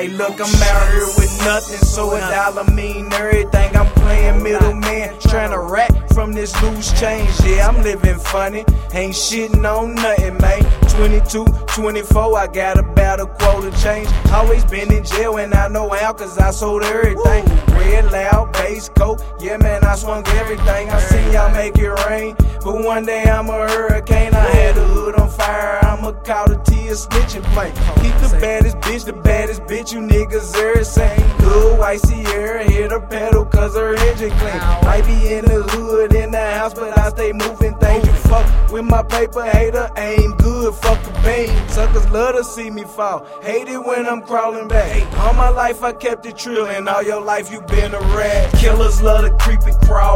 Hey, look, I'm out here with nothing, so a dollar mean everything. I'm playing middleman, trying to rack from this loose change. Yeah, I'm living funny, ain't shitting on nothing, man. 22, 24, I got about a quarter change. Always been in jail, and I know how, cause I sold everything. Red, loud, bass, coat, yeah, man, I swung everything. I seen y'all make it rain, but one day I'm a hurricane. I had the hood on fire, I'ma call the a snitching plane. Keep the baddest bitch, the baddest bitch, you niggas are the same. Good white Sierra, hit her pedal, cause her engine clean. Might be in the hood, in the house, but I stay moving things. You fuck with my paper, hater, ain't good, fuck the bean. Suckers love to see me fall, hate it when I'm crawling back. All my life I kept it trill, and all your life you been a rat. Killers love to creep and crawl,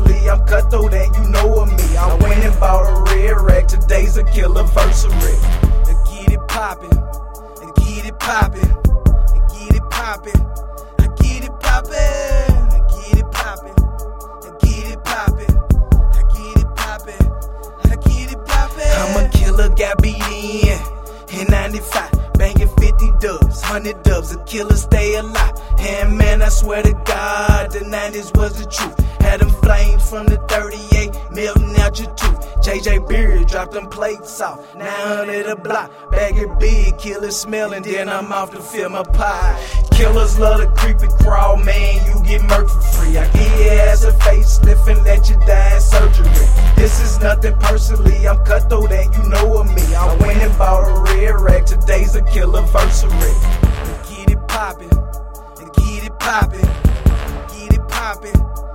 nothing I'm cutthroat and you know of me. I went and bought a red rack, today's a Killaversary. To get it poppin', and get it poppin', and get it poppin', I get it poppin', I get it poppin', I get it poppin', I get it poppin', I get it poppin'. I'm a killer, got beat in, in 95, banging 50 100 dubs, a killer stay alive. And man, I swear to God, the 90s was the truth. Had them flames from the 38, melting out your tooth. JJ Beard dropped them plates off. 900 a block, bag it big, kill it smelling, then I'm off to fill my pie. Killers love to creep and crawl, man, you get murked for free. I give your ass a facelift and let you die in surgery. This is nothing personally, I'm cutthroat and you know of me. I went and bought a rack, today's a Killaversary. Get it poppin', get it poppin', get it poppin',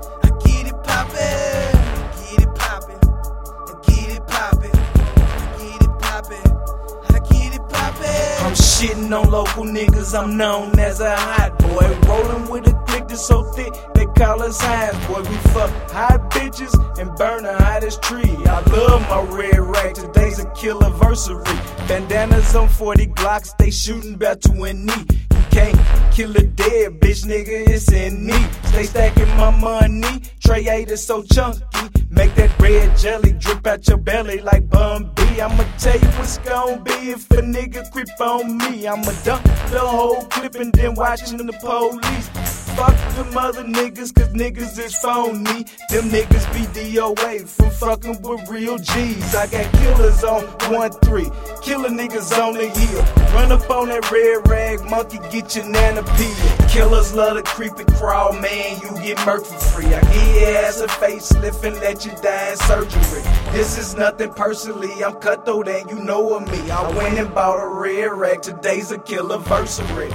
I'm shitting on local niggas, I'm known as a hot boy. Rollin' with a click that's so thick, they call us high boy. We fuck hot bitches and burn the hottest tree. I love my red rack, today's a Killaversary. Bandanas on 40 Glocks, they shooting about 20. You can't kill a dead bitch, nigga, it's in me. Stay stacking my money, Trey 8 is so chunky. Make that red jelly drip out your belly like Bun B. I'ma tell you what's gon' be if a nigga creep on me. I'ma dump the whole clip and then watching the police. Fuck them other niggas, cause niggas is phony. Them niggas be DOA from fucking with real G's. I got killers on 1-3, killer niggas on the hill. Run up on that red rag, monkey, get your nana peel. Killers love to creep and crawl, man, you get murked for free. I give your ass a facelift and let you die in surgery. This is nothing personally, I'm cutthroat and you know of me. I went and bought a red rack, today's a Killaversary.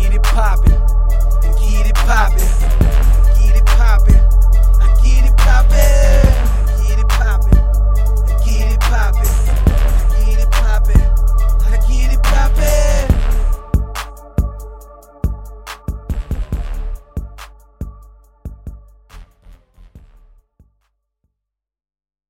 Get it poppin', poppin'.